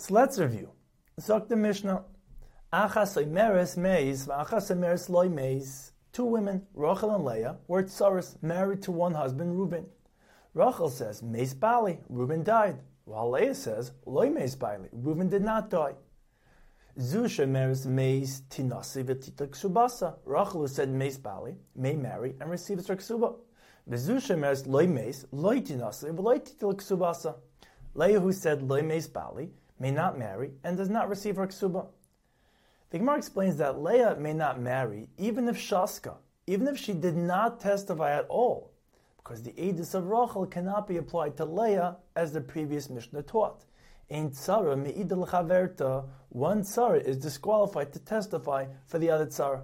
So let's review. Zok the Mishnah. Achas Oimeres Meis. Two women, Rachel and Leah, were tsaras, married to one husband, Reuben. Rachel says, Meis Bali, Reuben died. While Leah says, Loi Meis Bali, Reuben did not die. Zusha Meres Meis Tinasi V'tita Ksubasa. Rachel who said Meis Bali, may marry and receive her ksuba. V'zusha Meres Loi Meis, Loi Tinasi V'loi Tita Ksubasa. Leah who said Loi Meis Bali, may not marry and does not receive her ksuba. The Gemara explains that Leah may not marry even if Shaska, even if she did not testify at all, because the Edis of Rachel cannot be applied to Leah as the previous Mishnah taught. Ein tzara me'idel chaverta, one tzara is disqualified to testify for the other tzara.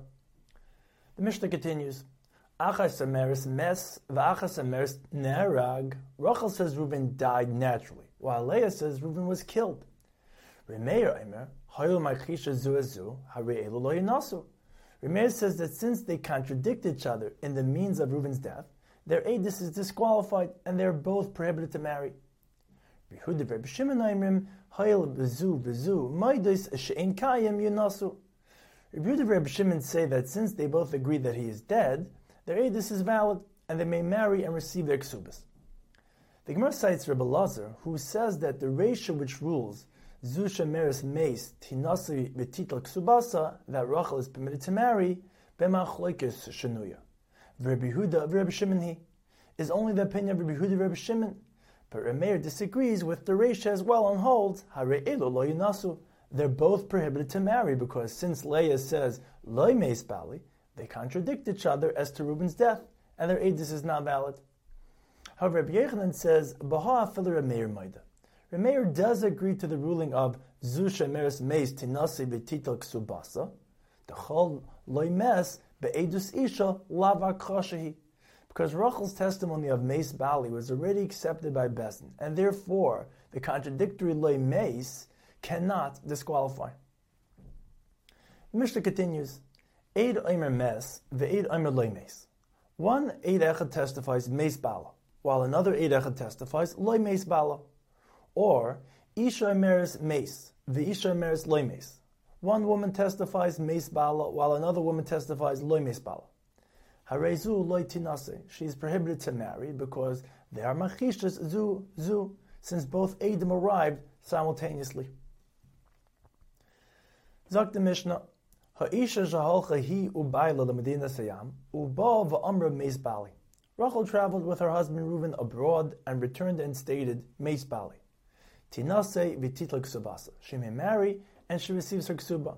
The Mishnah continues, nerag. Rachel says Reuben died naturally, while Leah says Reuben was killed. Remeir says that since they contradict each other in the means of Reuben's death, their Adis is disqualified and they're both prohibited to marry. Rebuta Reb Shimon say that since they both agree that he is dead, their Adis is valid and they may marry and receive their ksubas. The Gemara cites Rebbe Lazar, who says that the ratio which rules Zusha Meres Meis Tinasi Betital Ksubasa that Rachel is permitted to marry Bemachloikis Shanuya. Rabbi Huda Rabbi Shimon he is only the opinion of Rabbi Huda Rabbi Shimon, but Rameir disagrees with the Resha as well and holds Hare Elo Lo. They're both prohibited to marry because since Leah says Loy Bali, they contradict each other as to Reuben's death, and their Edis is not valid. However, Rabbi Yochanan says Baha Maida. Remeir does agree to the ruling of Zusha Meres Meis Tinasi Betital Ksubasa, the Chol Loimes Be'edus Isha Lava Kroshahi. Because Rachel's testimony of Meis Bali was already accepted by Besin, and therefore the contradictory Loy Meis cannot disqualify. Mishnah continues, Eid Omer Mes, Ve'ed Omer Loy Meis. One Eid Echad testifies Meis Bala, while another Eid Echad testifies Loy Meis Bala. Or Isha Meres Mace, the Isha Meres Mace. One woman testifies Mace Bala, while another woman testifies Mace Bala. Harezu Loy Tinase. She is prohibited to marry because they are Machishas Zu Zu, since both Adam arrived simultaneously. Zok the Mishnah. Ha'isha jahalcha hi ubayla l'medina sayam, uba Bali. Rachel traveled with her husband Reuben abroad and returned and stated Mace Bali. Tinase v'titla ksubasa. She may marry and she receives her ksuba.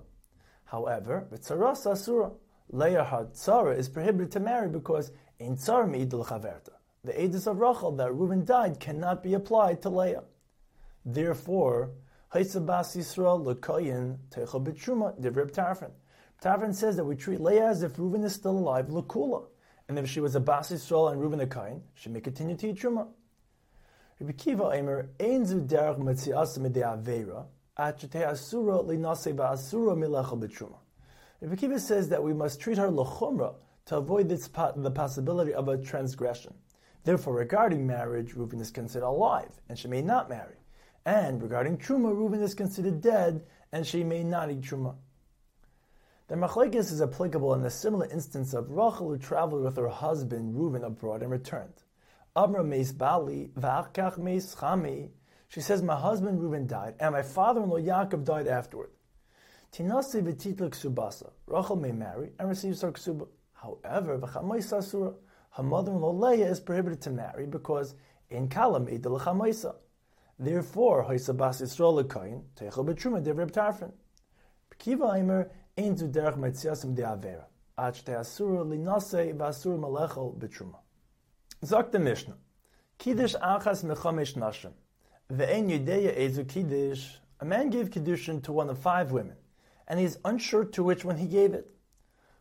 However, v'tzarasa asura. Leah Tzara is prohibited to marry because in tzar me'idul chaverta. The edus of Rachel that Reuben died cannot be applied to Leah. Therefore, Haisabas Yisrael Lukayin Techa B'Truma Divrib Tarfon. Tarfon says that we treat Leah as if Reuben is still alive, Lukula. And if she was a Bas Yisrael and Reuben a Kain, she may continue to eat Truma. Rabbi Kiva Ein zu midei avera, at shetei asura ba'asura milechel b'truma. Rabbi Kiva says that we must treat her lechumra to avoid this, the possibility of a transgression. Therefore, regarding marriage, Reuben is considered alive, and she may not marry. And regarding truma, Reuben is considered dead, and she may not eat truma. The machlekes is applicable in a similar instance of Rachel who traveled with her husband Reuben abroad and returned. She says, my husband Reuben died, and my father-in-law Yaakov died afterward. Rachel may marry and receive her ksuba. However. Her mother-in-law Leah is prohibited to marry because in kala made the l'chamoisa. Therefore, hoisabas Yisrael l'koyin teichel b'truma devrib tarfon. Kiva Aimer zu derech metziasim de avera. Ach te asura linase v'asura malechel b'truma. Sagt der Mishnah, Kiddush achas mechomesh nashim. Ve'en yudeya ezu kiddush. A man gave kiddushin to one of five women, and he is unsure to which one he gave it.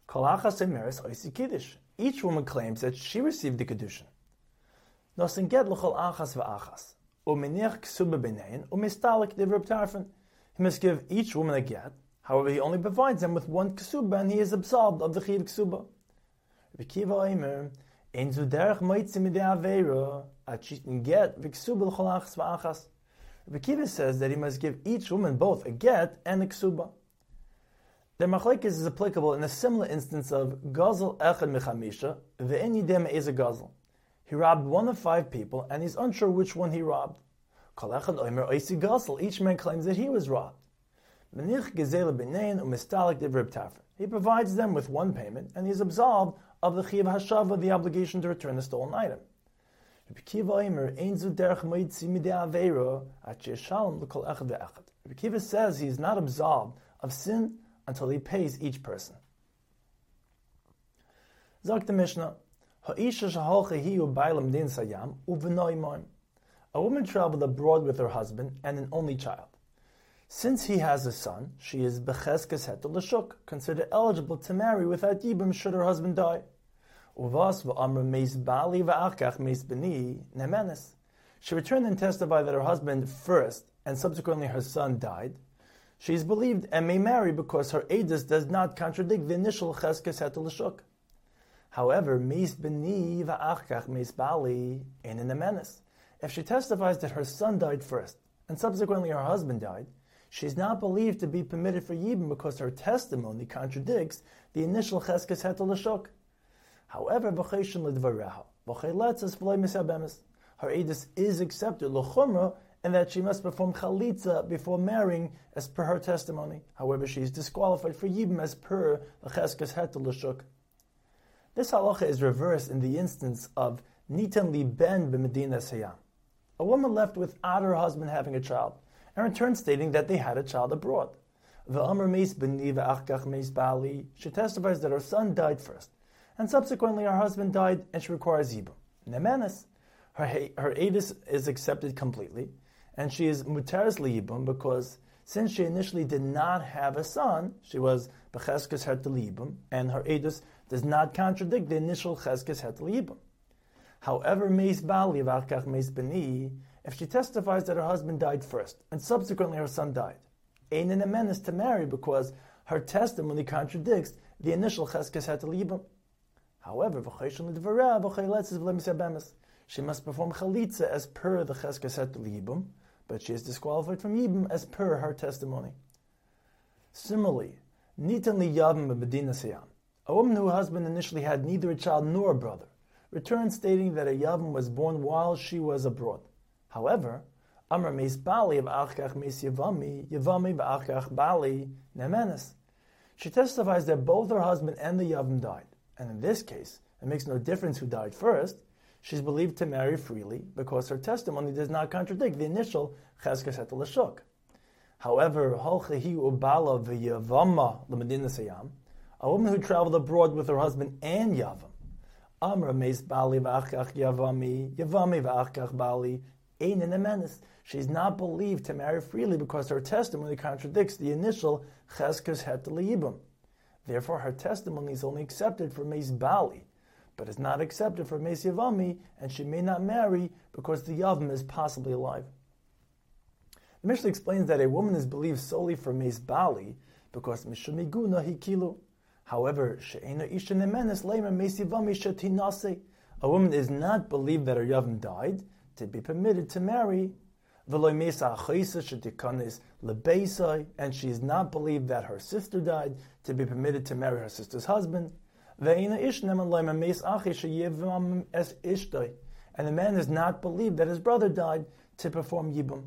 Kol achas emeres oisi kiddush. Each woman claims that she received the kiddushin. Nosen get l'chol achas v'achas. U'meniach ksuba b'nein u'mistalik divrib tarfon. He must give each woman a get. However, he only provides them with one ksuba, and he is absolved of the chiyuv ksuba. Rekiva Omer, Ein zu derch moitzi mit der get v'ksubel cholachs v'achas. Rabbi says that he must give each woman both a get and a ksuba. The machlekes is applicable in a similar instance of gazel echad mechamisha, ve'en yidem is a gazel. He robbed one of five people, and he's unsure which one he robbed. Kol echad oimer oisi gazel. Each man claims that he was robbed. He provides them with one payment, and he is absolved of the chiv hashava, the obligation to return the stolen item. Rabbi Kiva says he is not absolved of sin until he pays each person. The Mishnah, A woman traveled abroad with her husband and an only child. Since he has a son, she is becheskes hetel l'shuk, considered eligible to marry without yibum should her husband die. Uvas v'amr meis bali v'achkach meis beni nemenes. She returned and testified that her husband first and subsequently her son died. She is believed and may marry because her edus does not contradict the initial cheskes hetel However, meis beni va'achkach meis bali in an amenes. If she testifies that her son died first and subsequently her husband died, she is not believed to be permitted for yibum because her testimony contradicts the initial cheskes hetel However, v'cheishin ledvareha, v'cheiletzes v'loy misabemes. Her edus is accepted l'chumra and that she must perform chalitza before marrying, as per her testimony. However, she is disqualified for yibum as per the cheskes hetel l'shuk. This halacha is reversed in the instance of nitan li ben b'medina. A woman left without her husband having a child, and returned stating that they had a child abroad. The Amr meis b'ni v'achkach meis bali. She testifies that her son died first, and subsequently her husband died, and she requires yibum. Nemenes, her her is accepted completely, and she is mutaris liyibum because since she initially did not have a son, she was becheskes her liyibum, and her edus does not contradict the initial cheskes her liyibum. However, meis bali v'achkach meis beni, if she testifies that her husband died first and subsequently her son died, ain't in a menace to marry because her testimony contradicts the initial cheskes liyibum. However, she must perform chalitza as per the cheskes liyibum, but she is disqualified from Yibam as per her testimony. Similarly, Nitan li Yavim Medina Siyam, a woman whose husband initially had neither a child nor a brother, returned stating that a Yavim was born while she was abroad. However, Amr Meis Bali of Achkach Meis Yavami, Yavami Achkach Bali Nemenes. She testifies that both her husband and the Yavim died, and in this case, it makes no difference who died first, she's believed to marry freely because her testimony does not contradict the initial Cheskes et Lashuk. However, Holchehi Ubala v'Yavama l'Medina Sayam, a woman who traveled abroad with her husband and Yavam, Amra meis Bali v'achkach Yavami, Yavami v'achkach Bali, Ein in She is not believed to marry freely because her testimony contradicts the initial Cheskes het Therefore, her testimony is only accepted for Meis Bali, but is not accepted for Meis Yavami, and she may not marry because the Yavam is possibly alive. The Mishnah explains that a woman is believed solely for Meis Bali because Mishumiguna Hikilu. However, She'ena Isha Nemenes Leimer Meis Yavami Shetinase. A woman is not believed that her Yavam died to be permitted to marry and she is not believed that her sister died to be permitted to marry her sister's husband. And the man is not believed that his brother died to perform Yibum.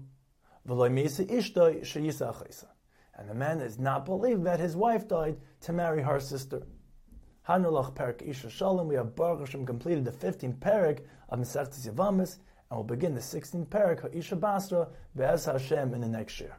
And the man is not believed that his wife died to marry her sister. Hanulach Perak Isha Shalom. We have Baruch Hashem completed the 15th parak of Masechtas Yavamis, and we'll begin the 16th parak Isha Basra Be'ez Hashem in the next year.